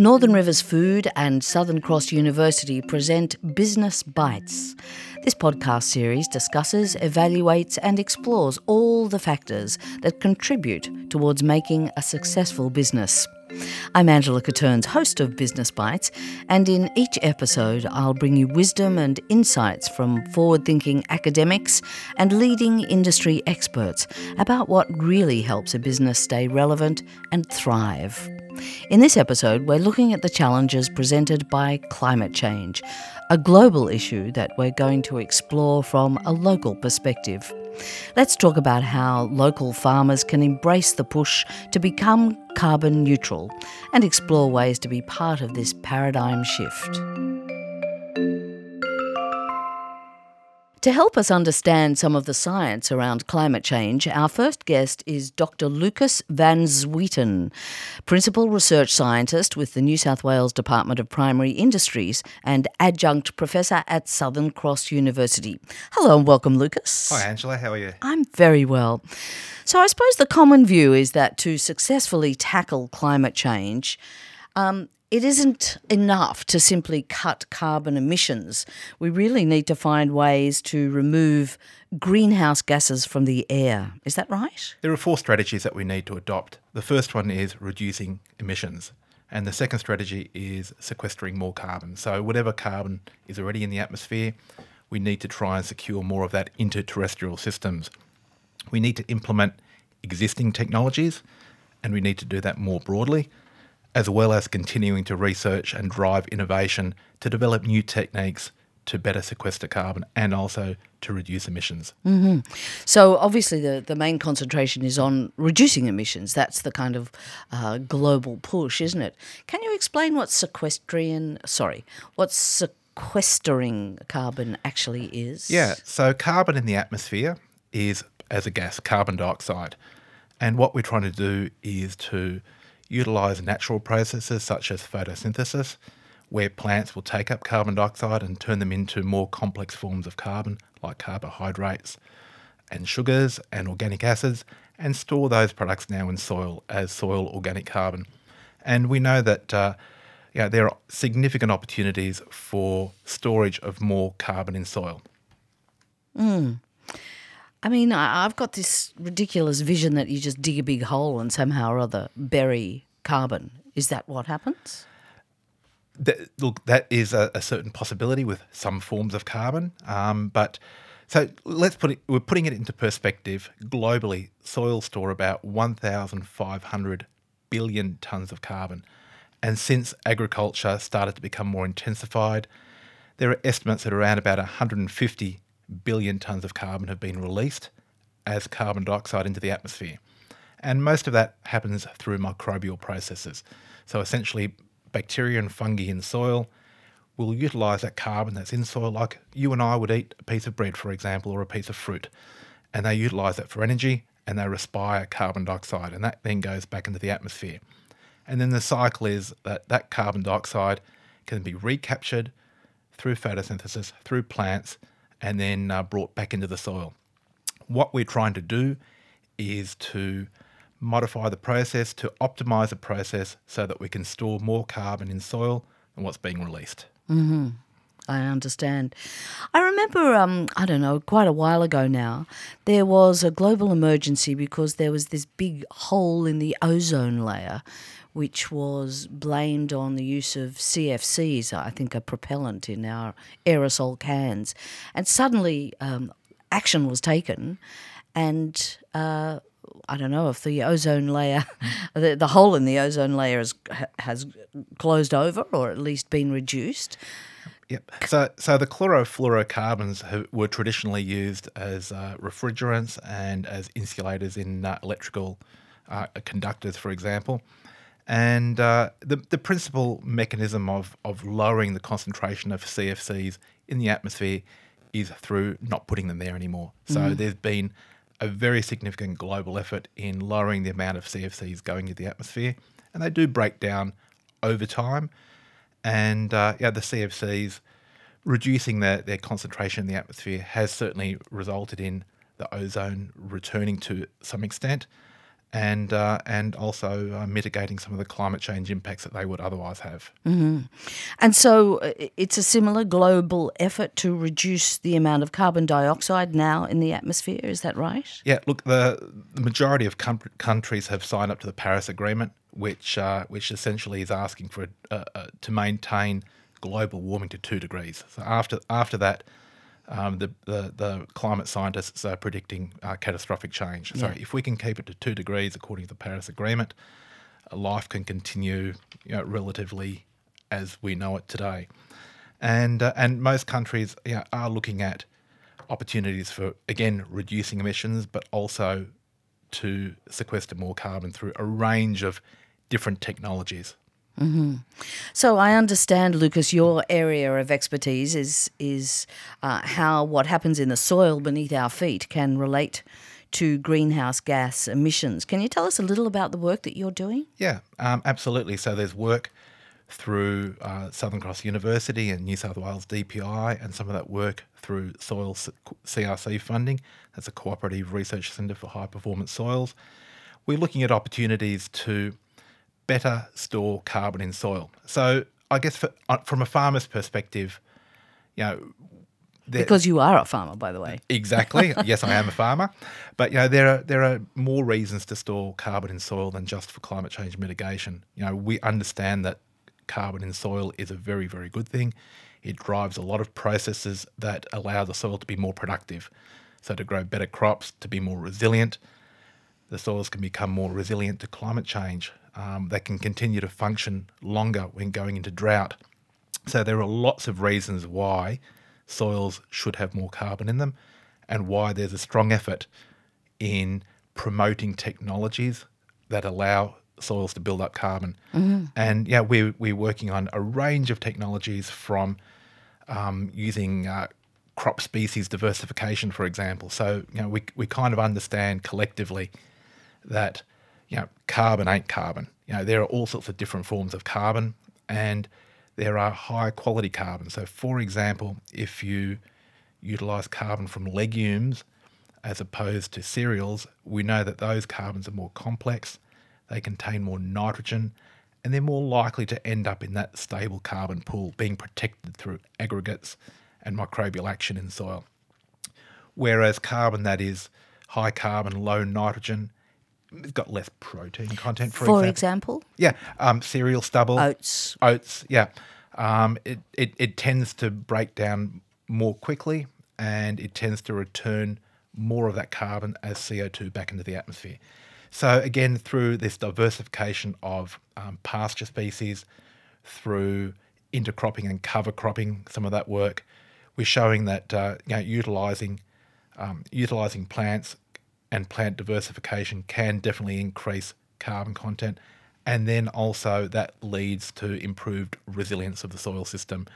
Northern Rivers Food and Southern Cross University present Business Bites. This podcast series discusses, evaluates, and explores all the factors that contribute towards making a successful business. I'm Angela Catterns, host of Business Bites, and in each episode, I'll bring you wisdom and insights from forward thinking academics and leading industry experts about what really helps a business stay relevant and thrive. In this episode, we're looking at the challenges presented by climate change, a global issue that we're going to explore from a local perspective. Let's talk about how local farmers can embrace the push to become carbon neutral and explore ways to be part of this paradigm shift. To help us understand some of the science around climate change, our first guest is Dr. Lukas Van Zwieten, Principal Research Scientist with the New South Wales Department of Primary Industries and Adjunct Professor at Southern Cross University. Hello and welcome, Lukas. Hi, Angela. How are you? I'm very well. So, I suppose the common view is that to successfully tackle climate change, um, it isn't enough to simply cut carbon emissions. We really need to find ways to remove greenhouse gases from the air. Is that right? There are four strategies that we need to adopt. The first one is reducing emissions, and the second strategy is sequestering more carbon. So, whatever carbon is already in the atmosphere, we need to try and secure more of that into terrestrial systems. We need to implement existing technologies, and we need to do that more broadly as well as continuing to research and drive innovation to develop new techniques to better sequester carbon and also to reduce emissions. Mm-hmm. So, obviously, the, the main concentration is on reducing emissions. That's the kind of uh, global push, isn't it? Can you explain what sequestering, sorry, what sequestering carbon actually is? Yeah, so carbon in the atmosphere is, as a gas, carbon dioxide. And what we're trying to do is to utilize natural processes such as photosynthesis, where plants will take up carbon dioxide and turn them into more complex forms of carbon, like carbohydrates and sugars and organic acids, and store those products now in soil as soil organic carbon. And we know that uh, you know, there are significant opportunities for storage of more carbon in soil. Mm. I mean, I've got this ridiculous vision that you just dig a big hole and somehow or other bury carbon. Is that what happens? That, look, that is a, a, certain possibility with some forms of carbon. Um, but so let's put it, we're putting it into perspective. Globally, soils store about 1,500 billion tonnes of carbon. And since agriculture started to become more intensified, there are estimates that around about 150 billion tonnes of carbon have been released as carbon dioxide into the atmosphere. And most of that happens through microbial processes. So essentially, bacteria and fungi in soil will utilize that carbon that's in soil, like you and I would eat a piece of bread, for example, or a piece of fruit. And they utilize that for energy and they respire carbon dioxide, and that then goes back into the atmosphere. And then the cycle is that that carbon dioxide can be recaptured through photosynthesis, through plants, and then uh, brought back into the soil. What we're trying to do is to modify the process to optimize the process so that we can store more carbon in soil than what's being released. Mm-hmm. I understand. I remember, um, I don't know, quite a while ago now, there was a global emergency because there was this big hole in the ozone layer, which was blamed on the use of CFCs, I think a propellant in our aerosol cans. And suddenly um, action was taken, and uh, I don't know if the ozone layer, the, the hole in the ozone layer has, has closed over or at least been reduced. Yep. So, so the chlorofluorocarbons were traditionally used as uh, refrigerants and as insulators in uh, electrical uh, conductors, for example. And uh, the the principal mechanism of of lowering the concentration of CFCs in the atmosphere is through not putting them there anymore. So mm. there's been a very significant global effort in lowering the amount of CFCs going into the atmosphere, and they do break down over time and uh, yeah, the CFCs reducing their, their concentration in the atmosphere has certainly resulted in the ozone returning to some extent. And uh, and also uh, mitigating some of the climate change impacts that they would otherwise have. And so uh, it's a similar global effort to reduce the amount of carbon dioxide now in the atmosphere. Is that right? Yeah, look, the, the majority of com- countries have signed up to the Paris Agreement, which uh, which essentially is asking for uh, uh, to maintain global warming to two degrees. So after after that, um, the, the the climate scientists are predicting uh, catastrophic change. So Yeah. if we can keep it to two degrees according to the Paris Agreement, uh, life can continue you know, relatively as we know it today. And uh, and most countries you know, are looking at opportunities for again reducing emissions, but also to sequester more carbon through a range of different technologies. So I understand, Lukas, your area of expertise is is uh, how what happens in the soil beneath our feet can relate to greenhouse gas emissions. Can you tell us a little about the work that you're doing? Yeah, um, absolutely. So there's work through uh, Southern Cross University and New South Wales DPI, and some of that work through Soil CRC funding. That's a cooperative research centre for high performance soils. We're looking at opportunities to better store carbon in soil. So I guess for, uh, from a farmer's perspective, you know, Because you are a farmer, by the way. Exactly. yes, I am a farmer, but you know there are there are more reasons to store carbon in soil than just for climate change mitigation. You know, we understand that carbon in soil is a very very good thing. It drives a lot of processes that allow the soil to be more productive, so to grow better crops, to be more resilient. The soils can become more resilient to climate change. Um, they can continue to function longer when going into drought. So there are lots of reasons why soils should have more carbon in them and why there's a strong effort in promoting technologies that allow soils to build up carbon. And yeah, we're, we're working on a range of technologies from um, using uh, crop species diversification, for example. So, you know, we, we kind of understand collectively that, you know, carbon ain't carbon. You know, there are all sorts of different forms of carbon and there are high quality carbon. So, for example, if you utilize carbon from legumes as opposed to cereals, we know that those carbons are more complex, they contain more nitrogen, and they're more likely to end up in that stable carbon pool, being protected through aggregates and microbial action in soil. Whereas carbon that is high carbon, low nitrogen, it's got less protein content, for, For example. example, Yeah, um, cereal stubble, oats. oats. Yeah, um, it, it it tends to break down more quickly, and it tends to return more of that carbon as CO two back into the atmosphere. So again, through this diversification of um, pasture species, through intercropping and cover cropping, some of that work, we're showing that uh, you know, utilizing um, utilizing plants and plant diversification can definitely increase carbon content. And then also that leads to improved resilience of the soil system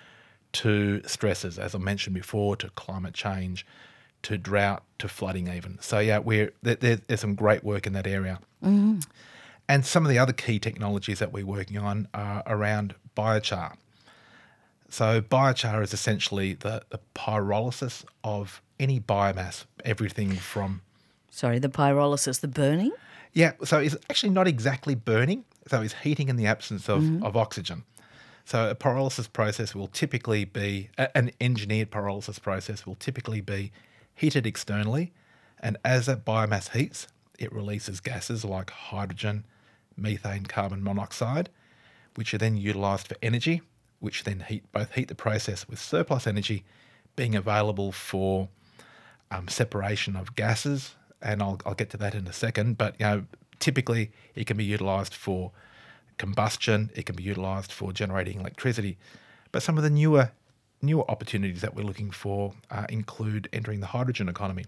to stresses, as I mentioned before, to climate change, to drought, to flooding, even. So yeah, we're there, there- there's some great work in that area. Mm-hmm. And some of the other key technologies that we're working on are around biochar. So biochar is essentially the, the pyrolysis of any biomass, everything from Sorry, the pyrolysis, the burning. yeah, so it's actually not exactly burning. So it's heating in the absence of, of oxygen. So a pyrolysis process will typically be an engineered pyrolysis process will typically be heated externally, and as that biomass heats, it releases gases like hydrogen, methane, carbon monoxide, which are then utilized for energy, which then heat both heat the process with surplus energy being available for um, separation of gases, and I'll, I'll get to that in a second. But you know, typically it can be utilised for combustion. It can be utilised for generating electricity. But some of the newer newer opportunities that we're looking for uh, include entering the hydrogen economy.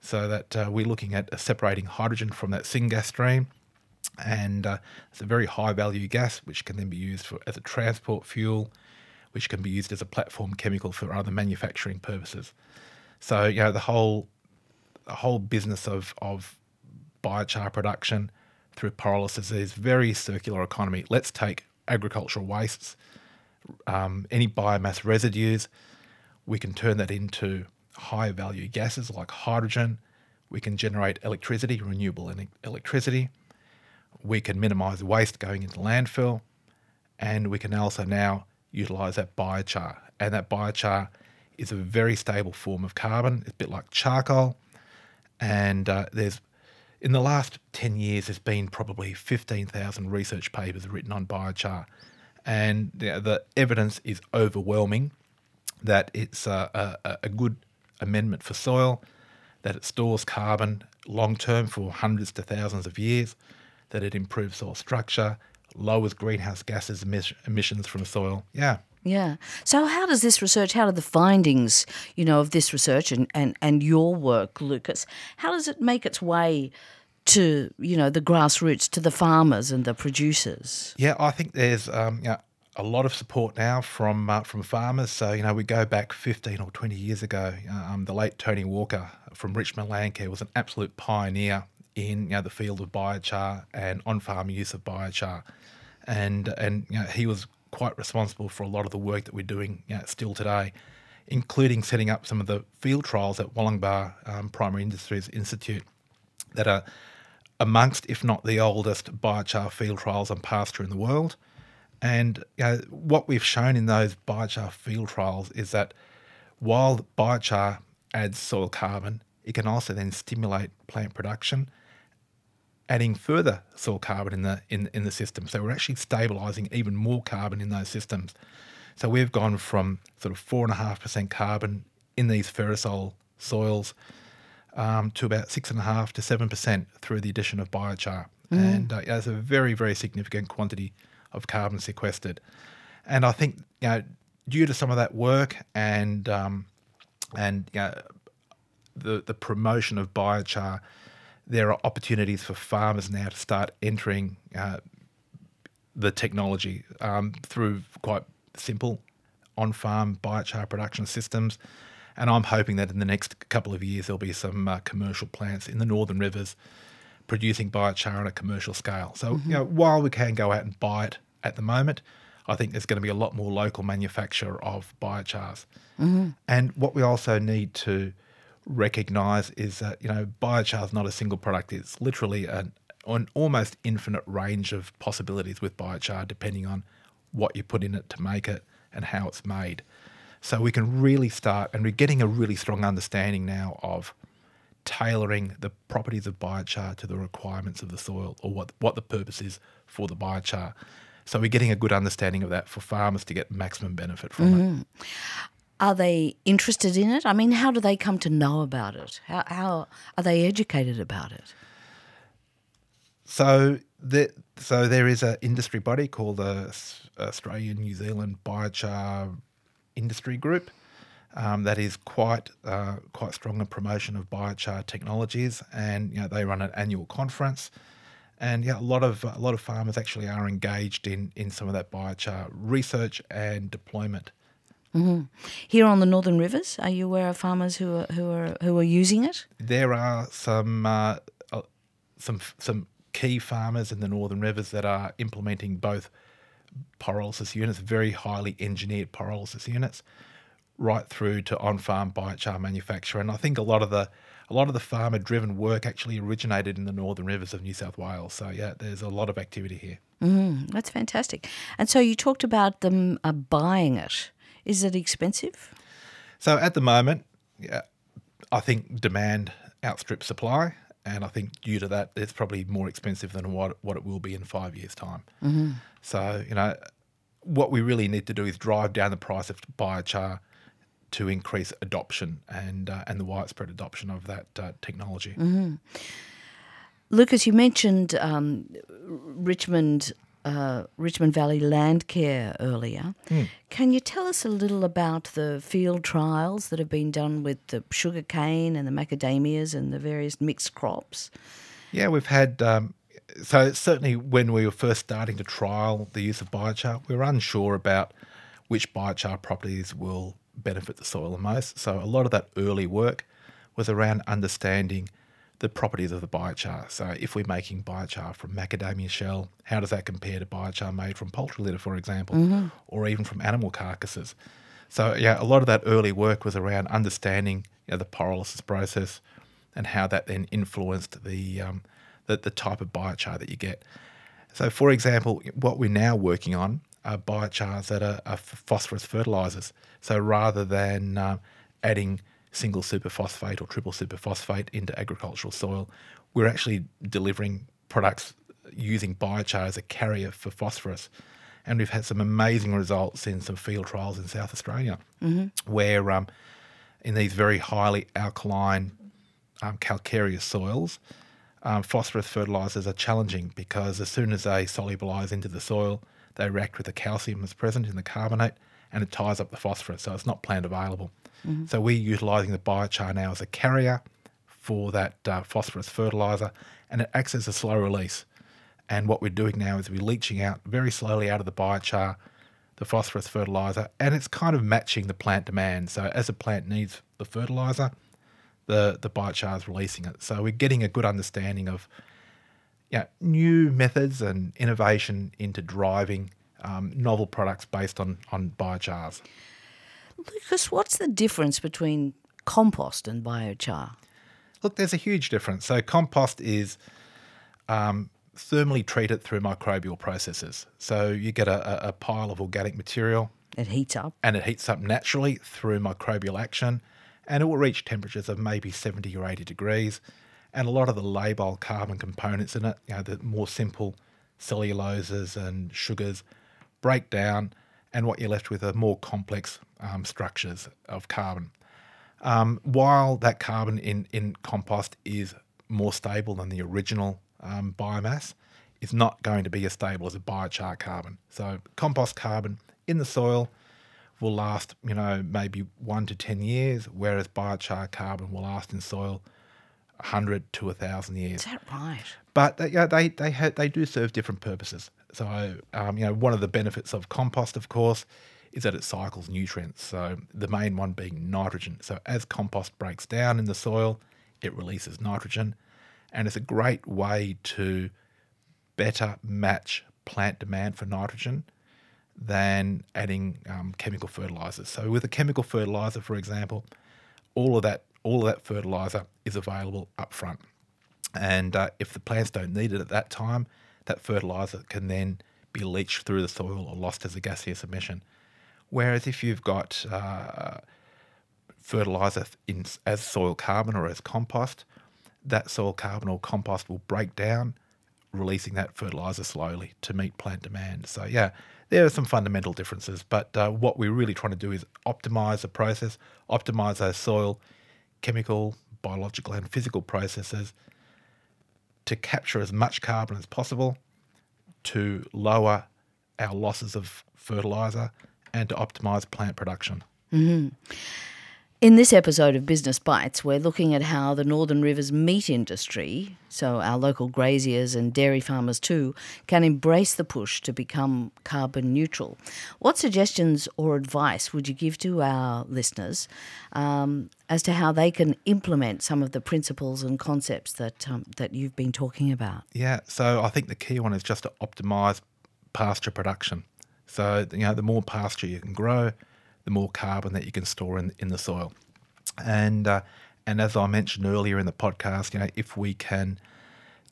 So that uh, we're looking at separating hydrogen from that syngas stream, and uh, it's a very high value gas which can then be used for as a transport fuel, which can be used as a platform chemical for other manufacturing purposes. So you know the whole the whole business of of biochar production through pyrolysis is very circular economy. Let's take agricultural wastes, um, any biomass residues, we can turn that into high value gases like hydrogen, we can generate electricity, renewable ele- electricity. We can minimise waste going into landfill, and we can also now utilise that biochar. And that biochar is a very stable form of carbon. It's a bit like charcoal, and uh, there's in the last 10 years, there's been probably 15,000 research papers written on biochar, and you know, the evidence is overwhelming that it's a, a, a good amendment for soil, that it stores carbon long term for hundreds to thousands of years, that it improves soil structure, lowers greenhouse gases emis- emissions from soil. Yeah. Yeah. So how does this research, how do the findings, you know, of this research and, and, and your work, Lukas, how does it make its way to, you know, the grassroots, to the farmers and the producers? Yeah, I think there's um, you know, a lot of support now from uh, from farmers. So you know, we go back 15 or 20 years ago. Um, the late Tony Walker from Richmond Landcare was an absolute pioneer in you know the field of biochar and on-farm use of biochar, and and you know, he was quite responsible for a lot of the work that we're doing you know, still today, including setting up some of the field trials at Wollongbar um, Primary Industries Institute that are amongst, if not the oldest, biochar field trials on pasture in the world. And you know, what we've shown in those biochar field trials is that while biochar adds soil carbon, it can also then stimulate plant production adding further soil carbon in the in, in the system. So we're actually stabilising even more carbon in those systems. So we've gone from sort of four and a half percent carbon in these ferrosol soils um, to about six and a half to seven percent through the addition of biochar, mm. and uh, that's a very very significant quantity of carbon sequestered. And I think you know due to some of that work and um, and you know, the the promotion of biochar there are opportunities for farmers now to start entering uh, the technology um, through quite simple on farm biochar production systems. And I'm hoping that in the next couple of years, there'll be some uh, commercial plants in the northern rivers producing biochar on a commercial scale. So, mm-hmm. you know, while we can go out and buy it at the moment, I think there's going to be a lot more local manufacture of biochars. Mm-hmm. And what we also need to recognize is that you know biochar is not a single product. It's literally an, an almost infinite range of possibilities with biochar depending on what you put in it to make it and how it's made. So we can really start and we're getting a really strong understanding now of tailoring the properties of biochar to the requirements of the soil or what what the purpose is for the biochar. So we're getting a good understanding of that for farmers to get maximum benefit from mm-hmm. it are they interested in it? I mean, how do they come to know about it? How, how are they educated about it? So, the, so there is an industry body called the Australian New Zealand Biochar Industry Group um, that is quite uh, quite strong in promotion of biochar technologies, and you know they run an annual conference, and yeah, a lot of a lot of farmers actually are engaged in in some of that biochar research and deployment. Mm-hmm. Here on the Northern Rivers, are you aware of farmers who are who are who are using it? There are some uh, uh, some some key farmers in the Northern Rivers that are implementing both pyrolysis units, very highly engineered pyrolysis units, right through to on-farm biochar manufacture. And I think a lot of the a lot of the farmer-driven work actually originated in the Northern Rivers of New South Wales. So yeah, there's a lot of activity here. Mm, that's fantastic. And so you talked about them uh, buying it. Is it expensive? So at the moment, yeah, I think demand outstrips supply, and I think due to that, it's probably more expensive than what what it will be in five years' time. Mm-hmm. So you know, what we really need to do is drive down the price of biochar to increase adoption and uh, and the widespread adoption of that uh, technology. Mm-hmm. Lukas, you mentioned um, Richmond uh, Richmond Valley Landcare earlier. Mm. Can you tell us a little about the field trials that have been done with the sugar cane and the macadamias and the various mixed crops? Yeah, we've had. Um, so certainly, when we were first starting to trial the use of biochar, we were unsure about which biochar properties will benefit the soil the most. So a lot of that early work was around understanding the properties of the biochar. So, if we're making biochar from macadamia shell, how does that compare to biochar made from poultry litter, for example, mm-hmm. or even from animal carcasses? So, yeah, a lot of that early work was around understanding you know, the pyrolysis process, and how that then influenced the um, the, the type of biochar that you get. So, for example, what we're now working on are biochars that are, are phosphorus fertilizers. So, rather than uh, adding single superphosphate or triple superphosphate into agricultural soil, we're actually delivering products using biochar as a carrier for phosphorus. And we've had some amazing results in some field trials in South Australia, mm-hmm. where um, in these very highly alkaline, um, calcareous soils, um, phosphorus fertilizers are challenging because as soon as they solubilize into the soil, they react with the calcium that's present in the carbonate and it ties up the phosphorus, so it's not plant available. Mm-hmm. So we're utilizing the biochar now as a carrier for that uh, phosphorus fertilizer and it acts as a slow release. And what we're doing now is we're leaching out very slowly out of the biochar the phosphorus fertilizer and it's kind of matching the plant demand. So as a plant needs the fertilizer, the the biochar is releasing it. So we're getting a good understanding of yeah, new methods and innovation into driving um, novel products based on on biochars. Lukas, what's the difference between compost and biochar? Look, there's a huge difference. So compost is um, thermally treated through microbial processes. So you get a, a, pile of organic material. It heats up. And it heats up naturally through microbial action and it will reach temperatures of maybe 70 or 80 degrees. And a lot of the labile carbon components in it, you know, the more simple celluloses and sugars, break down, and what you're left with are more complex um, structures of carbon. Um, while that carbon in, in compost is more stable than the original um, biomass, it's not going to be as stable as a biochar carbon. So, compost carbon in the soil will last, you know, maybe one to 10 years, whereas biochar carbon will last in soil 100 to 1,000 years. Is that right? But they, yeah, they, they, ha- they do serve different purposes. So, um, you know, one of the benefits of compost, of course, is that it cycles nutrients. So, the main one being nitrogen. So, as compost breaks down in the soil, it releases nitrogen. And it's a great way to better match plant demand for nitrogen than adding um, chemical fertilizers. So with a chemical fertilizer, for example, all of that all of that fertilizer is available up front, and uh, if the plants don't need it at that time, that fertilizer can then be leached through the soil or lost as a gaseous emission. Whereas if you've got uh, fertilizer in, as soil carbon or as compost, that soil carbon or compost will break down, releasing that fertilizer slowly to meet plant demand. So yeah, there are some fundamental differences, but uh, what we're really trying to do is optimize the process, optimize those soil, chemical, biological, and physical processes to capture as much carbon as possible, to lower our losses of fertilizer, and to optimize plant production. Mm-hmm. In this episode of Business Bites, we're looking at how the Northern Rivers meat industry, so our local graziers and dairy farmers too, can embrace the push to become carbon neutral. What suggestions or advice would you give to our listeners um, as to how they can implement some of the principles and concepts that um, that you've been talking about? Yeah, so I think the key one is just to optimise pasture production. So you know, the more pasture you can grow, the more carbon that you can store in, in the soil. And uh, and as I mentioned earlier in the podcast, you know, if we can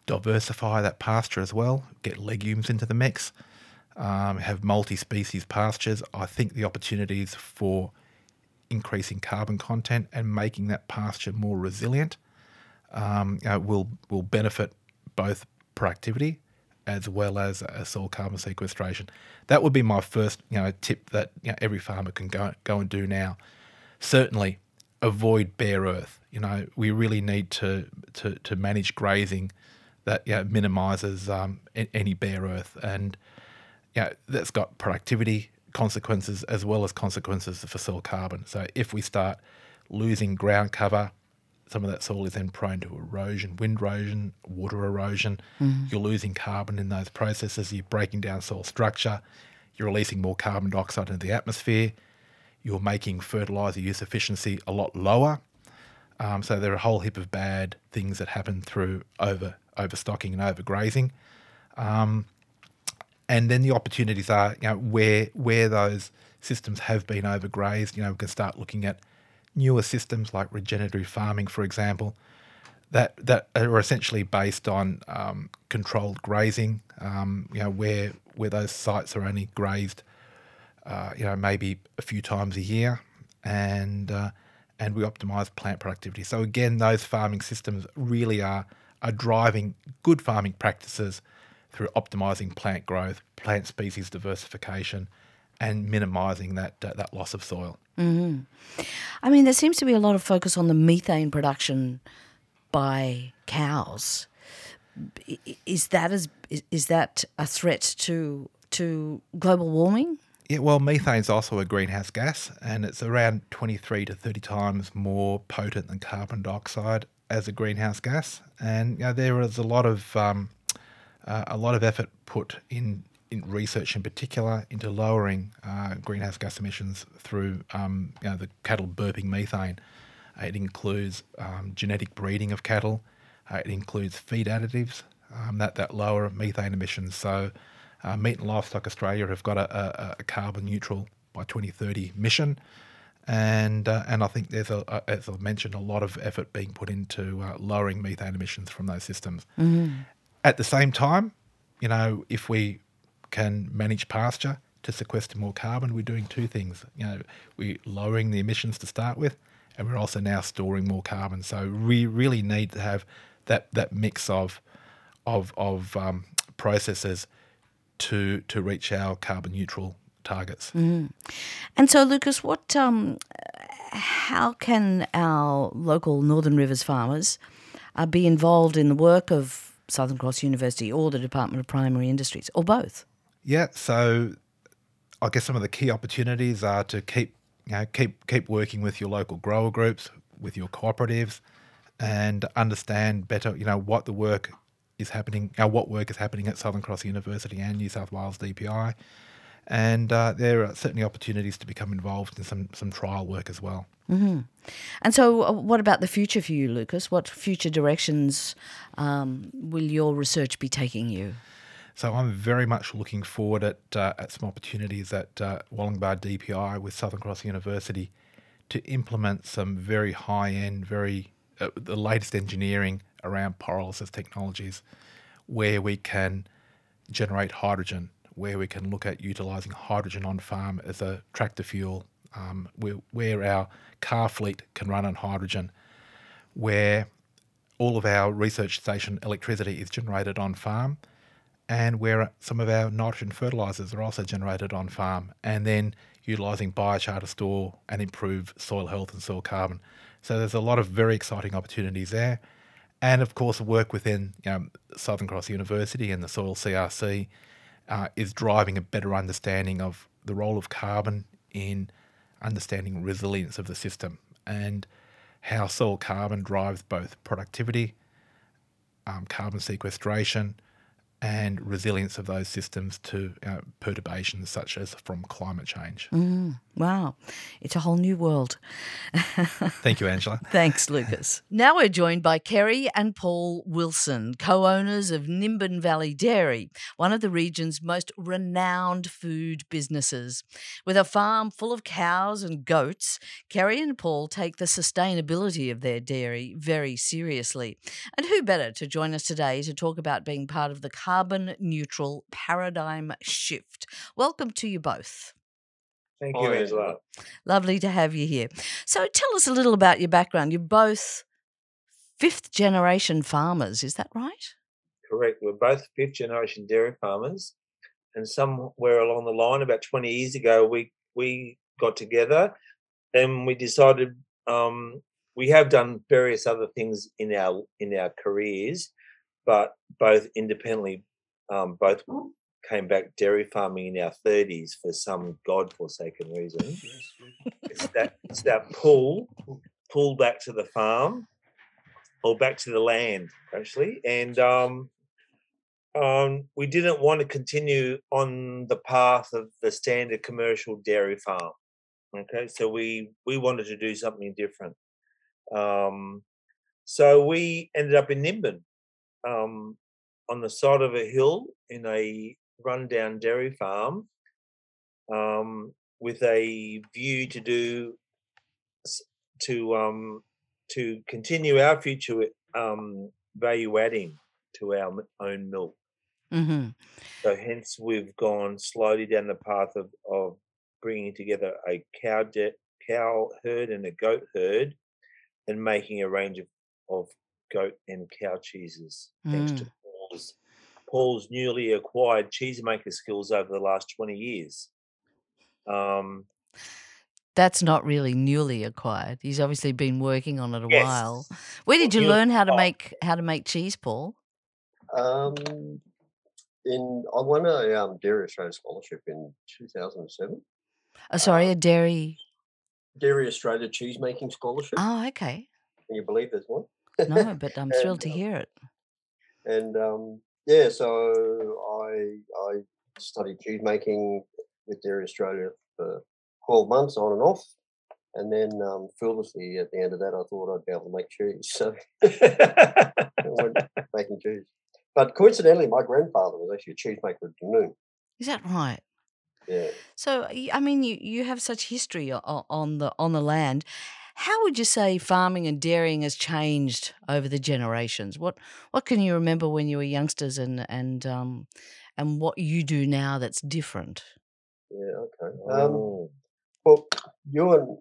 diversify that pasture as well, get legumes into the mix, um, have multi-species pastures, I think the opportunities for increasing carbon content and making that pasture more resilient um, you know, will will benefit both productivity as well as a soil carbon sequestration. That would be my first, you know, tip that you know, every farmer can go go and do now. Certainly, avoid bare earth. You know, we really need to to, to manage grazing that you know, minimises um, any bare earth, and you know, that's got productivity consequences as well as consequences for soil carbon. So if we start losing ground cover some of that soil is then prone to erosion, wind erosion, water erosion. Mm-hmm. You're losing carbon in those processes. You're breaking down soil structure. You're releasing more carbon dioxide into the atmosphere. You're making fertilizer use efficiency a lot lower. Um, so there are a whole heap of bad things that happen through over overstocking and overgrazing. Um, and then the opportunities are, you know, where where those systems have been overgrazed, you know, we can start looking at newer systems like regenerative farming, for example, that that are essentially based on um, controlled grazing. Um, you know where where those sites are only grazed, uh, you know maybe a few times a year, and uh, and we optimize plant productivity. So again, those farming systems really are are driving good farming practices through optimizing plant growth, plant species diversification, and minimizing that uh, that loss of soil. Mm-hmm. I mean, there seems to be a lot of focus on the methane production by cows. Is that as is that a threat to to global warming? Yeah, well, methane is also a greenhouse gas, and it's around 23 to 30 times more potent than carbon dioxide as a greenhouse gas. And you know, there is a lot of um, uh, a lot of effort put in in research, in particular, into lowering uh, greenhouse gas emissions through um, you know, the cattle burping methane. Uh, it includes um, genetic breeding of cattle. Uh, it includes feed additives um, that that lower methane emissions. So uh, Meat and Livestock Australia have got a, a, a carbon neutral by 2030 mission, and uh, and I think there's a, as I mentioned a lot of effort being put into uh, lowering methane emissions from those systems. Mm-hmm. At the same time, you know, if we can manage pasture to sequester more carbon, we're doing two things. You know, we're lowering the emissions to start with, and we're also now storing more carbon. So we really need to have that that mix of of of um, processes to to reach our carbon neutral targets. Mm-hmm. And so, Lukas, what um, how can our local Northern Rivers farmers uh, be involved in the work of Southern Cross University or the Department of Primary Industries, or both? Yeah, so I guess some of the key opportunities are to keep you know keep keep working with your local grower groups, with your cooperatives, and understand better you know what the work is happening, uh, what work is happening at Southern Cross University and New South Wales DPI. And uh, there are certainly opportunities to become involved in some, some trial work as well. Mm-hmm. And so, uh, what about the future for you, Lukas? What future directions um, will your research be taking you? So I'm very much looking forward at uh, at some opportunities at uh, Wollongbar DPI with Southern Cross University to implement some very high end, very uh, the latest engineering around pyrolysis technologies where we can generate hydrogen, where we can look at utilizing hydrogen on farm as a tractor fuel, um, where, where our car fleet can run on hydrogen, where all of our research station electricity is generated on farm, and where some of our nitrogen fertilizers are also generated on farm, and then utilizing biochar to store and improve soil health and soil carbon. So there's a lot of very exciting opportunities there and of course work within you know, Southern Cross University and the Soil CRC uh, is driving a better understanding of the role of carbon in understanding resilience of the system and how soil carbon drives both productivity, um, carbon sequestration, and resilience of those systems to uh, perturbations such as from climate change. Mm, wow, it's a whole new world. Thank you, Angela. Thanks, Lukas. now we're joined by Kerry and Paul Wilson, co owners of Nimbin Valley Dairy, one of the region's most renowned food businesses. With a farm full of cows and goats, Kerry and Paul take the sustainability of their dairy very seriously. And who better to join us today to talk about being part of the carbon neutral paradigm shift. Welcome to you both. Thank you, Angela. Lovely to have you here. So tell us a little about your background. You're both fifth generation farmers, is that right? Correct. We're both fifth generation dairy farmers. And somewhere along the line, about 20 years ago, we, we got together and we decided um, we have done various other things in our in our careers, but both independently, um, both came back dairy farming in our 30s for some god-forsaken reason. it's that it's that pull, pull back to the farm or back to the land, actually. And um, um, we didn't want to continue on the path of the standard commercial dairy farm. Okay, so we we wanted to do something different. Um, so we ended up in Nimbin, um, on the side of a hill in a rundown dairy farm um, with a view to do to um, to continue our future um, value adding to our own milk. hmm So hence we've gone slowly down the path of, of bringing together a cow de- cow herd and a goat herd, and making a range of, of goat and cow cheeses. Thanks to Paul's Paul's newly acquired cheesemaker skills over the last twenty years. Um, That's not really newly acquired. He's obviously been working on it a Yes. while. Where did you learn how to make how to make cheese, Paul? Um, in I won a um, Dairy Australia scholarship in 2007. Oh, sorry, Um, a dairy. Dairy Australia cheese making scholarship. Oh, okay. Can you believe there's one? No, but I'm thrilled and to um, hear it. and um, yeah, so I I studied cheese making with Dairy Australia for 12 months on and off. And then um, foolishly at the end of that, I thought I'd be able to make cheese. So I went making cheese. But coincidentally, my grandfather was actually a cheesemaker at Dunoon. Is that right? Yeah. So, I mean, you, you have such history on the on the land. How would you say farming and dairying has changed over the generations? What what can you remember when you were youngsters, and and um, and what you do now that's different? Yeah, okay. Um, well, you and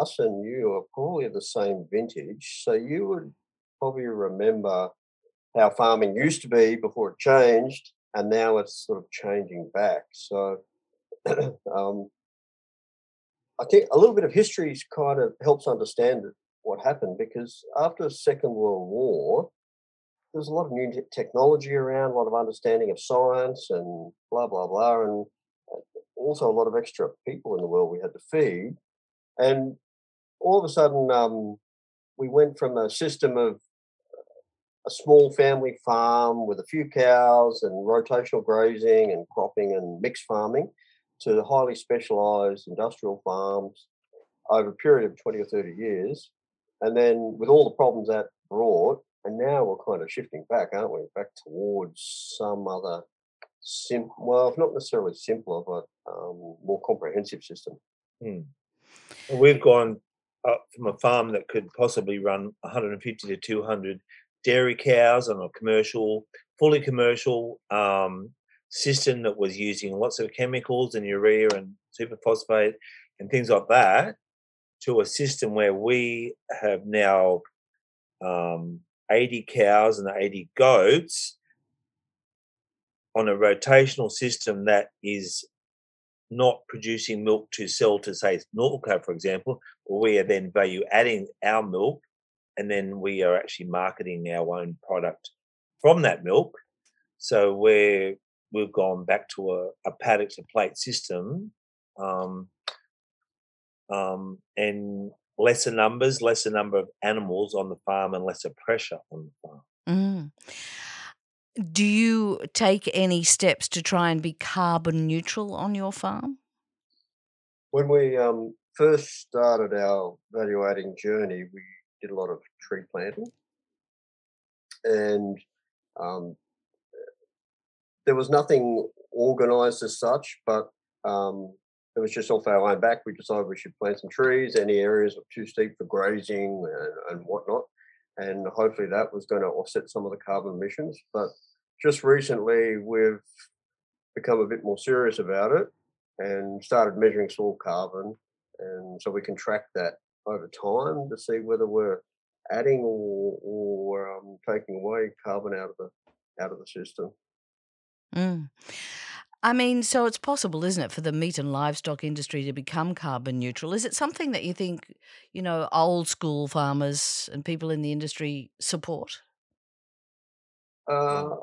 us and you are probably the same vintage, so you would probably remember how farming used to be before it changed, and now it's sort of changing back. So, um, I think a little bit of history kind of helps understand what happened because after the Second World War, there's a lot of new technology around, a lot of understanding of science, and blah blah blah, and also a lot of extra people in the world we had to feed. And all of a sudden, um, we went from a system of a small family farm with a few cows and rotational grazing and cropping and mixed farming to the highly specialized industrial farms over a period of 20 or 30 years. And then with all the problems that brought, and now we're kind of shifting back, aren't we? Back towards some other sim well, not necessarily simpler, but um, more comprehensive system. hmm. We've gone up from a farm that could possibly run 150 to 200 dairy cows on a commercial, fully commercial um, system that was using lots of chemicals and urea and superphosphate and things like that, to a system where we have now um, 80 cows and 80 goats on a rotational system that is not producing milk to sell to say Norco, for example, we are then value adding our milk and then we are actually marketing our own product from that milk. So we're we've gone back to a, a paddock to plate system, um, um, and lesser numbers, lesser number of animals on the farm, and lesser pressure on the farm. Mm. Do you take any steps to try and be carbon neutral on your farm? When we um, first started our value adding journey, we did a lot of tree planting, and um, there was nothing organized as such, but um, it was just off our own back. We decided we should plant some trees. Any areas were too steep for grazing and, and whatnot, and hopefully that was going to offset some of the carbon emissions. But just recently, we've become a bit more serious about it and started measuring soil carbon, and so we can track that over time to see whether we're adding or, or um, taking away carbon out of the out of the system. Mm. I mean, so it's possible, isn't it, for the meat and livestock industry to become carbon neutral? Is it something that you think, you know, old school farmers and people in the industry support? Uh,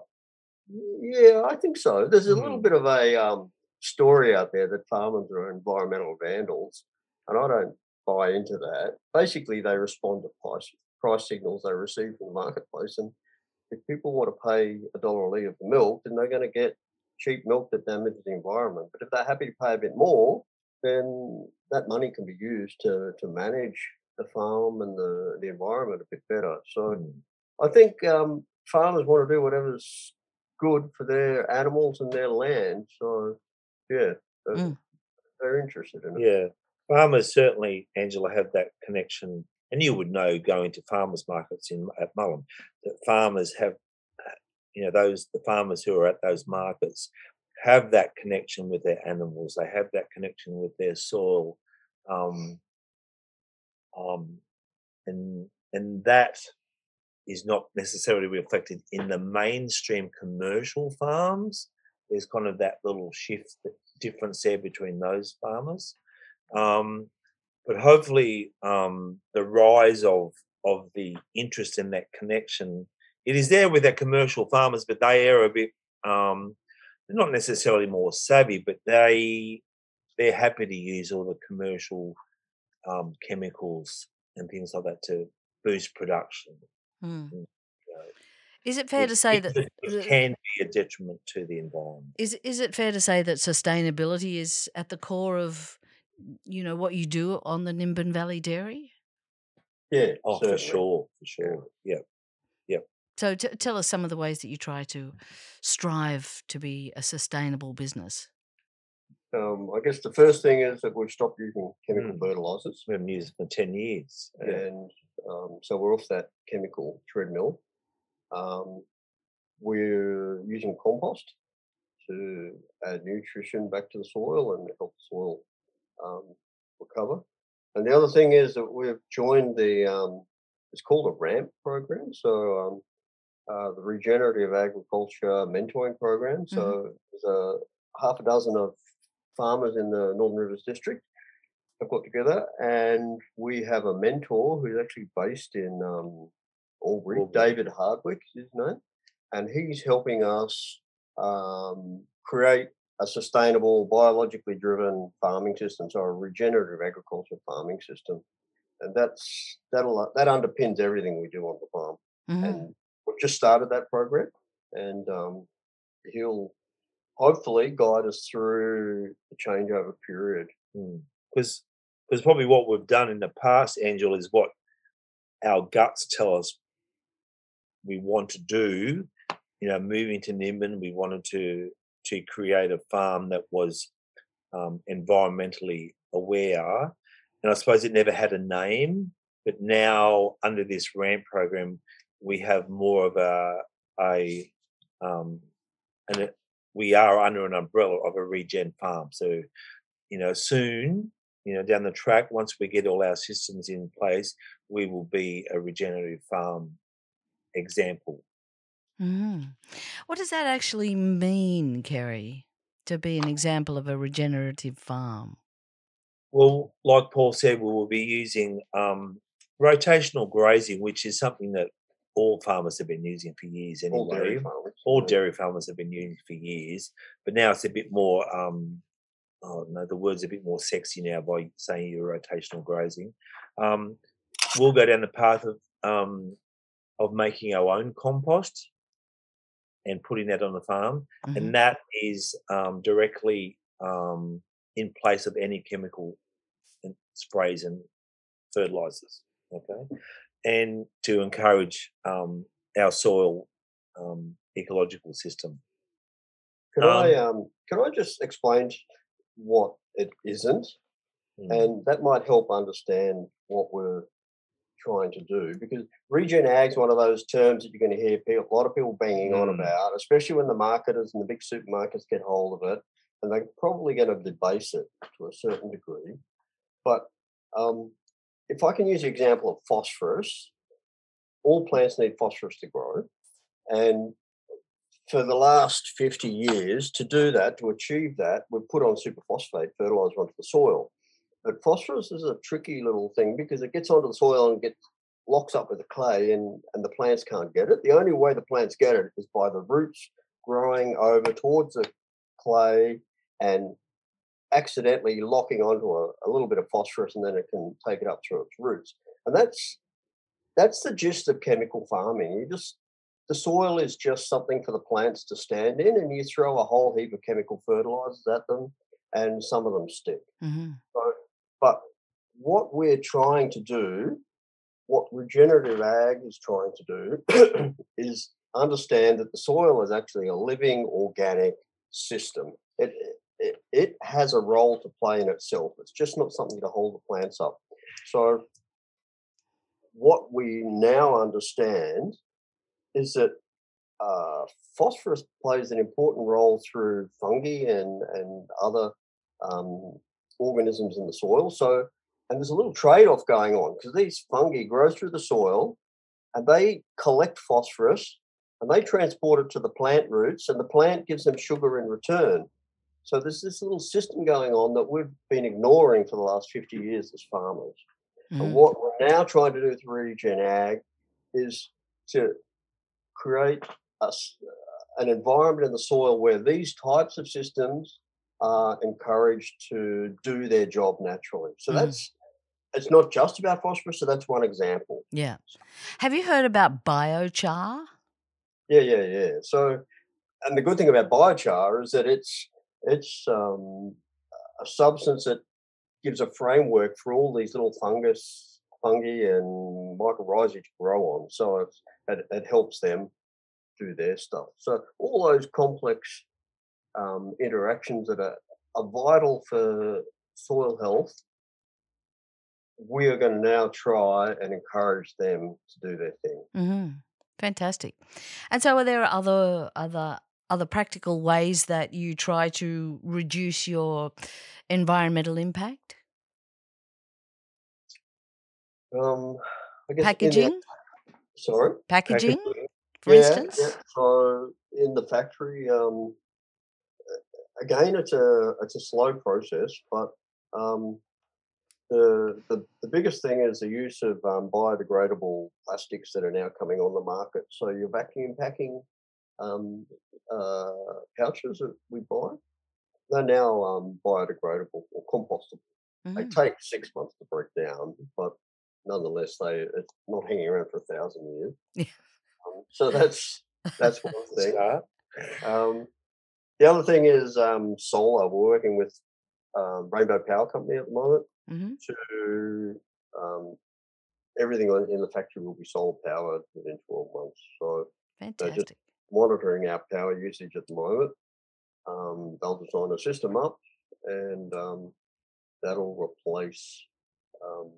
yeah, I think so. There's a little Mhm. bit of a um, story out there that farmers are environmental vandals, and I don't buy into that. Basically, they respond to price price signals they receive from the marketplace, and if people want to pay a dollar a litre for milk, then they're going to get cheap milk that damages the environment. But if they're happy to pay a bit more, then that money can be used to to manage the farm and the the environment a bit better. So. Mm. I think um, farmers want to do whatever's good for their animals and their land. So, yeah, they're, Mm. they're interested in it. Yeah, farmers certainly, Angela, have that connection and you would know going to farmers markets in at Mullum that farmers have, you know, those the farmers who are at those markets have that connection with their animals. They have that connection with their soil, um, um, and and that is not necessarily reflected in the mainstream commercial farms. There's kind of that little shift, that difference there between those farmers. Um, but hopefully, um, the rise of of the interest in that connection, it is there with our commercial farmers, but they are a bit um, they're not necessarily more savvy, but they they're happy to use all the commercial um, chemicals and things like that to boost production. Mm. You know, Is it fair it, to say it, that it can be a detriment to the environment. is is it fair to say that sustainability is at the core of you know what you do on the Nimbin Valley Dairy? Yeah, Oh, for sure, for sure. Yeah. Yeah. So t- tell us some of the ways that you try to strive to be a sustainable business. Um, I guess the first thing is that we've stopped using chemical Mm. fertilizers, We haven't used it for 10 years. Yeah. and um, so we're off that chemical treadmill. Um, we're using compost to add nutrition back to the soil and help the soil um, recover. And the other thing is that we've joined the um, it's called a RAMP program, so um, uh, the Regenerative Agriculture Mentoring Program. So there's a half a dozen of farmers in the Northern Rivers District have got together, and we have a mentor who's actually based in um, Albury. Albury. David Hardwick is his name, and he's helping us um, create a sustainable, biologically driven farming system, so a regenerative agriculture farming system, and that's that'll that underpins everything we do on the farm. Mhm. And we've just started that program, and um, he'll hopefully guide us through the changeover period. Because because probably what we've done in the past, Angel, is what our guts tell us we want to do. You know, moving to Nimbin, we wanted to to create a farm that was um, environmentally aware, and I suppose it never had a name. But now, under this RAMP program, we have more of a a um, and it, we are under an umbrella of a regen farm. So, you know, soon, you know, down the track, once we get all our systems in place, we will be a regenerative farm example. Mhm. What does that actually mean, Kerry, to be an example of a regenerative farm? Well, like Paul said, we will be using um, rotational grazing, which is something that all farmers have been using for years anyway. All dairy farmers. all dairy farmers have been using for years, but now it's a bit more. Um, oh no, the word's a bit more sexy now by saying you're rotational grazing. Um, we'll go down the path of um, of making our own compost and putting that on the farm, Mhm. and that is um, directly um, in place of any chemical and sprays and fertilizers. Okay, and to encourage um, our soil um, ecological system. Can I um can I just explain what it isn't, Mm. and that might help understand what we're trying to do because regen ag's one of those terms that you're going to hear people, a lot of people banging on Mm. about, especially when the marketers and the big supermarkets get hold of it, and they're probably going to debase it to a certain degree. But um, if I can use the example of phosphorus, all plants need phosphorus to grow, and for the last 50 years, to do that, to achieve that, we've put on superphosphate fertilizer onto the soil. But phosphorus is a tricky little thing because it gets onto the soil and gets locks up with the clay and, and the plants can't get it. The only way the plants get it is by the roots growing over towards the clay and accidentally locking onto a, a little bit of phosphorus and then it can take it up through its roots. And that's that's the gist of chemical farming. You just the soil is just something for the plants to stand in and you throw a whole heap of chemical fertilizers at them and some of them stick. Mhm. But what we're trying to do, what regenerative ag is trying to do, is understand that the soil is actually a living organic system. It, it, it has a role to play in itself. It's just not something to hold the plants up. So what we now understand is that uh, phosphorus plays an important role through fungi and, and other um, organisms in the soil. So, and there's a little trade off going on because these fungi grow through the soil and they collect phosphorus and they transport it to the plant roots, and the plant gives them sugar in return. So there's this little system going on that we've been ignoring for the last 50 years as farmers. Mm. And what we're now trying to do through Regen Ag is to create a, an environment in the soil where these types of systems are encouraged to do their job naturally. So mm. that's it's not just about phosphorus, so that's one example. Yeah. Have you heard about biochar? Yeah, yeah, yeah. So, and the good thing about biochar is that it's it's um, a substance that gives a framework for all these little fungus, fungi, and mycorrhizae to grow on. So it, it helps them do their stuff. So all those complex um, interactions that are, are vital for soil health, we are going to now try and encourage them to do their thing. Mm-hmm. Fantastic. And so, are there other other other practical ways that you try to reduce your environmental impact? Um, I guess packaging. The, sorry, packaging, packaging. for yeah, instance. Yeah. So in the factory, um, again, it's a it's a slow process, but um, the, the, the biggest thing is the use of um, biodegradable plastics that are now coming on the market. So your vacuum packing um, uh, pouches that we buy, they're now um, biodegradable or compostable. Mm-hmm. They take six months to break down, but nonetheless, they it's not hanging around for a thousand years. Um, so that's that's one thing. Um, the other thing is um, solar. We're working with um, Rainbow Power Company at the moment mm-hmm. to um, everything in the factory will be solar powered within 12 months. So fantastic. monitoring our power usage at the moment. Um, they'll design a system up and um, that'll replace um,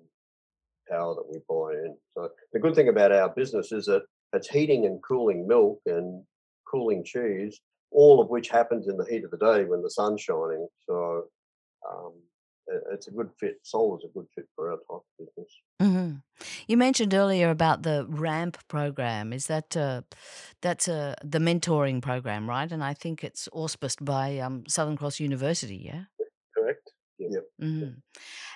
power that we buy in. So the good thing about our business is that it's heating and cooling milk and cooling cheese, all of which happens in the heat of the day when the sun's shining. So um, it's a good fit. Solar is a good fit for our type of business. Mm-hmm. You mentioned earlier about the RAMP program. Is that uh, that's uh, the mentoring program, right? And I think it's auspiced by um, Southern Cross University. Yeah, correct. Yep. Mm-hmm.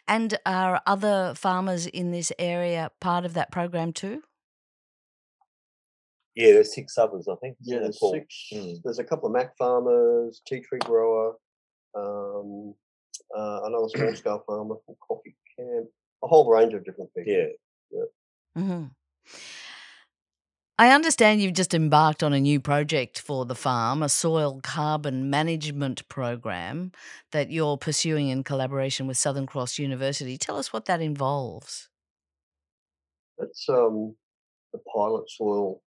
And are other farmers in this area part of that program too? Yeah, there's six others, I think. Yeah, there's six. Mm. There's a couple of Mac farmers, tea tree grower, um, uh, another small scale farmer from Coffee Camp, a whole range of different people. Yeah. yeah. Mm-hmm. I understand you've just embarked on a new project for the farm, a soil carbon management program that you're pursuing in collaboration with Southern Cross University. Tell us what that involves. It's um, the pilot soil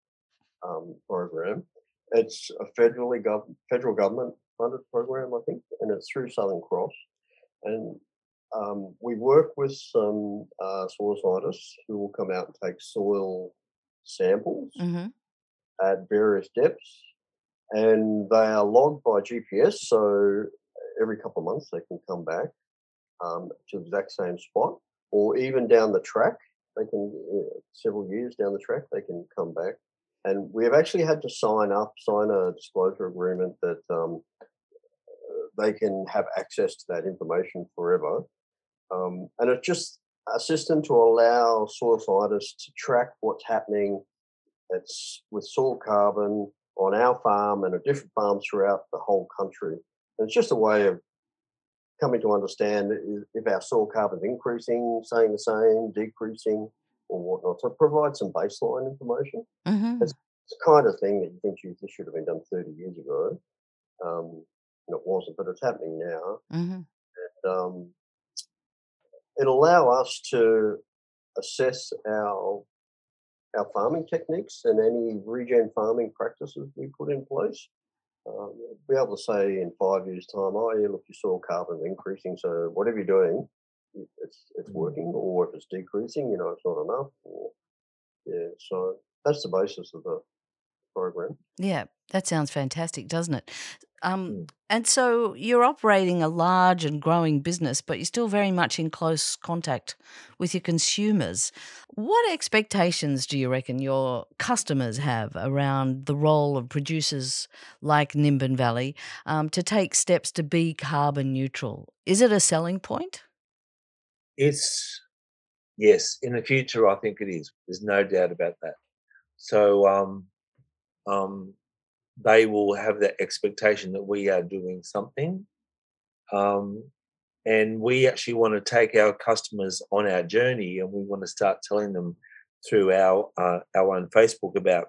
um, program. It's a federally gov- federal government funded program, I think, and it's through Southern Cross. And um, we work with some uh, soil scientists who will come out and take soil samples mm-hmm. at various depths, and they are logged by GPS. So every couple of months they can come back um, to the exact same spot, or even down the track. They can uh, several years down the track they can come back, and we have actually had to sign up, sign a disclosure agreement that um, they can have access to that information forever. Um, and it's just a system to allow soil scientists to track what's happening it's with soil carbon on our farm and at different farms throughout the whole country. And it's just a way of coming to understand if our soil carbon is increasing, staying the same, decreasing, or whatnot. So provide some baseline information. Mm-hmm. It's, it's, the kind of thing that you think this should have been done 30 years ago. Um, and it wasn't, but it's happening now. Mm-hmm. And um, it'll allow us to assess our our farming techniques and any regen farming practices we put in place. Um, be able to say in five years' time, oh yeah, look, your soil carbon increasing, so whatever you're doing, it's it's mm-hmm. working, or if it's decreasing, you know, it's not enough, or Yeah, so that's the basis of the program. Yeah, that sounds fantastic, doesn't it? Um, Mm. and so you're operating a large and growing business, but you're still very much in close contact with your consumers. What expectations do you reckon your customers have around the role of producers like Nimbin Valley um, to take steps to be carbon neutral? Is it a selling point? It's yes, in the future, I think it is. There's no doubt about that. So, um, um, they will have that expectation that we are doing something, um, and we actually want to take our customers on our journey, and we want to start telling them through our uh, our own Facebook about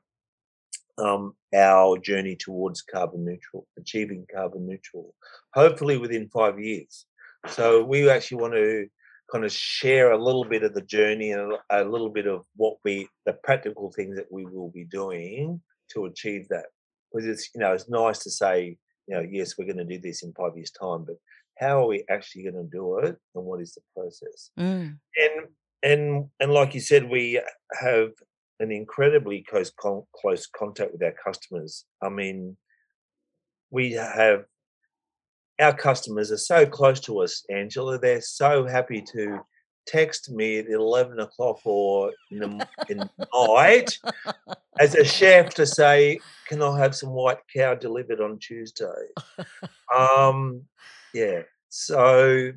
um, our journey towards carbon neutral, achieving carbon neutral, hopefully within five years. So we actually want to kind of share a little bit of the journey and a, little bit of what we, the practical things that we will be doing to achieve that. Because it's, you know, it's nice to say, you know, yes, we're going to do this in five years' time, but how are we actually going to do it, and what is the process? Mm. and and and like you said, we have an incredibly close con- close contact with our customers. I mean, we have our customers are so close to us, Angela. They're so happy to text me at eleven o'clock or in the in the night as a chef to say, "Can I have some white cow delivered on Tuesday?" Um, yeah. So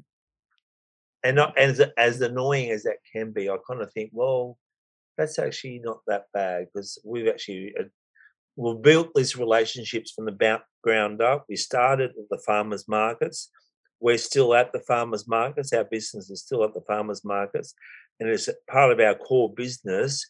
and not as as annoying as that can be, I kind of think, well, that's actually not that bad because we've actually uh, we've built these relationships from the ground up. We started at the farmers markets. We're still at the farmers markets. Our business is still at the farmers markets, and it's part of our core business,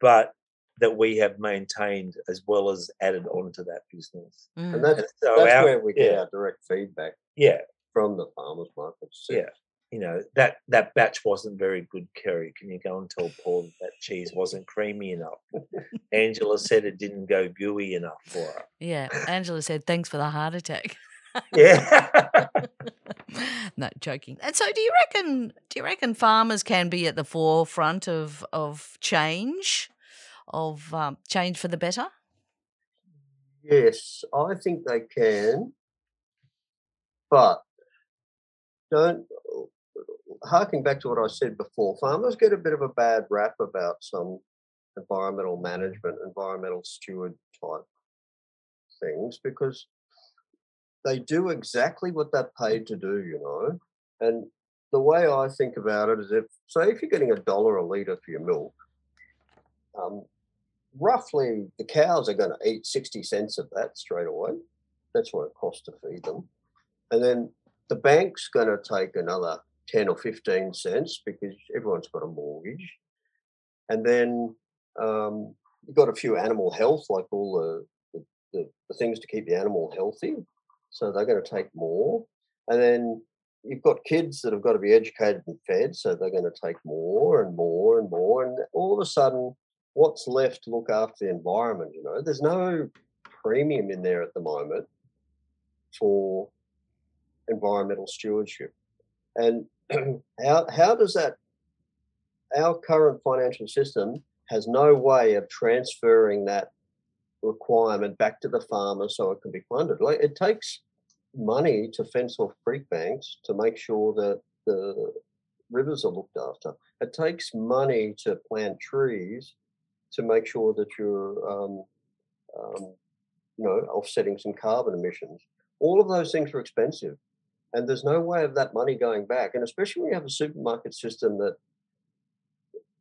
but that we have maintained as well as added on to that business. Mm. And that's, And so that's our- where we get yeah. our direct feedback yeah, from the farmers markets. Yeah. You know that that batch wasn't very good kerry can you go and tell paul that, that cheese wasn't creamy enough angela said it didn't go gooey enough for her Yeah, Angela said, thanks for the heart attack. yeah no, joking. And so, do you reckon? Do you reckon farmers can be at the forefront of of change, of um, change for the better? Yes, I think they can, but don't. Harking back to what I said before, farmers get a bit of a bad rap about some environmental management, environmental steward type things because they do exactly what they're paid to do, you know. And the way I think about it is if, say, if you're getting a dollar a litre for your milk, um, roughly the cows are going to eat 60 cents of that straight away. That's what it costs to feed them. And then the bank's going to take another 10 or 15 cents because everyone's got a mortgage. And then um, you've got a few animal health, like all the, the, the, the things to keep the animal healthy. So they're going to take more. And then you've got kids that have got to be educated and fed. So they're going to take more and more and more. And all of a sudden, what's left to look after the environment? You know, there's no premium in there at the moment for environmental stewardship. And how how does that our current financial system has no way of transferring that requirement back to the farmer so it can be funded. Like it takes money to fence off creek banks to make sure that the rivers are looked after. It takes money to plant trees to make sure that you're, um, um, you know, offsetting some carbon emissions. All of those things are expensive, and there's no way of that money going back. And especially when you have a supermarket system that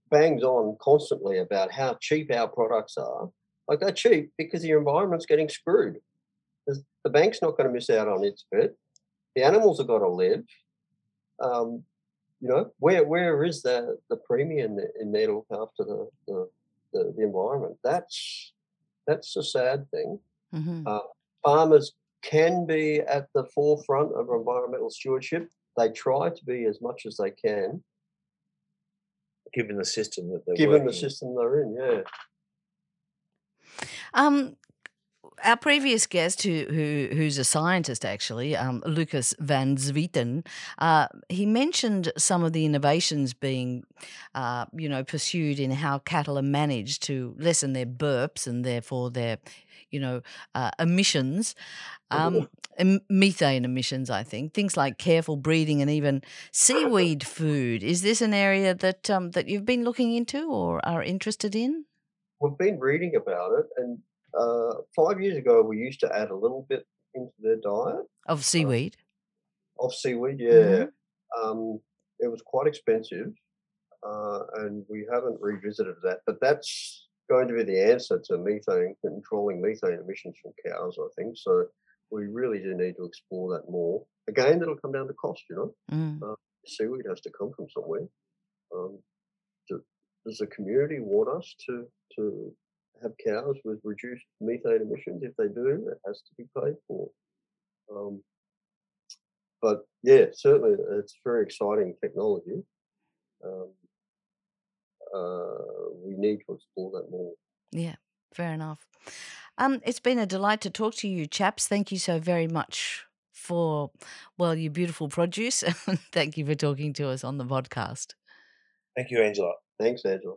bangs on constantly about how cheap our products are. Like they're cheap because your environment's getting screwed. The bank's not going to miss out on its bit. The animals have got to live. Um, you know, where where is the the premium in there to look after the the, the, the environment? That's that's a sad thing. hmm Farmers can be at the forefront of environmental stewardship. They try to be as much as they can, given the system that they're given the in. system they're in. Yeah. Um, our previous guest, who, who who's a scientist actually, um, Lukas van Zwieten, uh, he mentioned some of the innovations being, uh, you know, pursued in how cattle are managed to lessen their burps and therefore their, you know, uh, emissions. Um, methane emissions, I think things like careful breeding and even seaweed food. Is this an area that um, that you've been looking into or are interested in? We've been reading about it, and uh, five years ago we used to add a little bit into their diet of uh, seaweed. Uh, of seaweed, yeah. Mm-hmm. Um, it was quite expensive, uh, and we haven't revisited that. But that's going to be the answer to methane controlling methane emissions from cows, I think. So we really do need to explore that more. Again, that'll come down to cost, you know. Mm. Uh, seaweed has to come from somewhere. Um, do, does the community want us to to have cows with reduced methane emissions? If they do, it has to be paid for. Um, but yeah, certainly it's very exciting technology. Um, we need to explore that more. Yeah, fair enough. Um, it's been a delight to talk to you, chaps. Thank you so very much for, well, your beautiful produce. Thank you for talking to us on the podcast. Thank you, Angela. Thanks, Angela.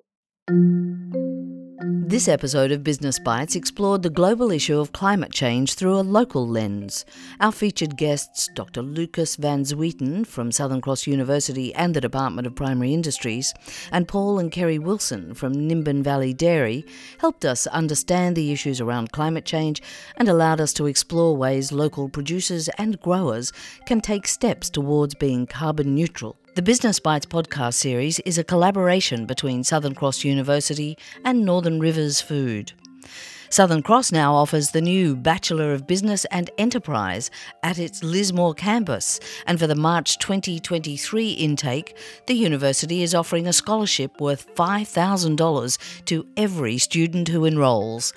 This episode of Business Bites explored the global issue of climate change through a local lens. Our featured guests, Dr. Lukas van Zwieten from Southern Cross University and the Department of Primary Industries, and Paul and Kerry Wilson from Nimbin Valley Dairy, helped us understand the issues around climate change and allowed us to explore ways local producers and growers can take steps towards being carbon neutral. The Business Bites podcast series is a collaboration between Southern Cross University and Northern Rivers Food. Southern Cross now offers the new Bachelor of Business and Enterprise at its Lismore campus, and for the March 2023 intake, the university is offering a scholarship worth $5,000 to every student who enrolls.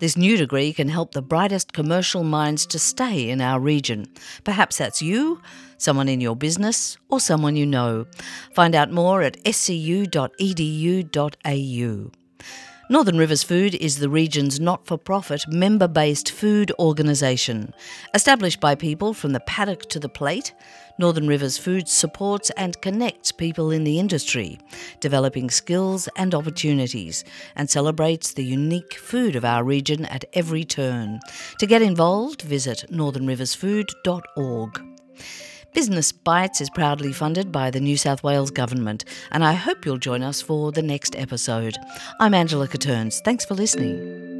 This new degree can help the brightest commercial minds to stay in our region. Perhaps that's you, someone in your business, or someone you know. Find out more at scu.edu.au. Northern Rivers Food is the region's not for profit, member based food organisation. Established by people from the paddock to the plate, Northern Rivers Food supports and connects people in the industry, developing skills and opportunities, and celebrates the unique food of our region at every turn. To get involved, visit northernriversfood.org. Business Bites is proudly funded by the New South Wales Government, and I hope you'll join us for the next episode. I'm Angela Caterns. Thanks for listening.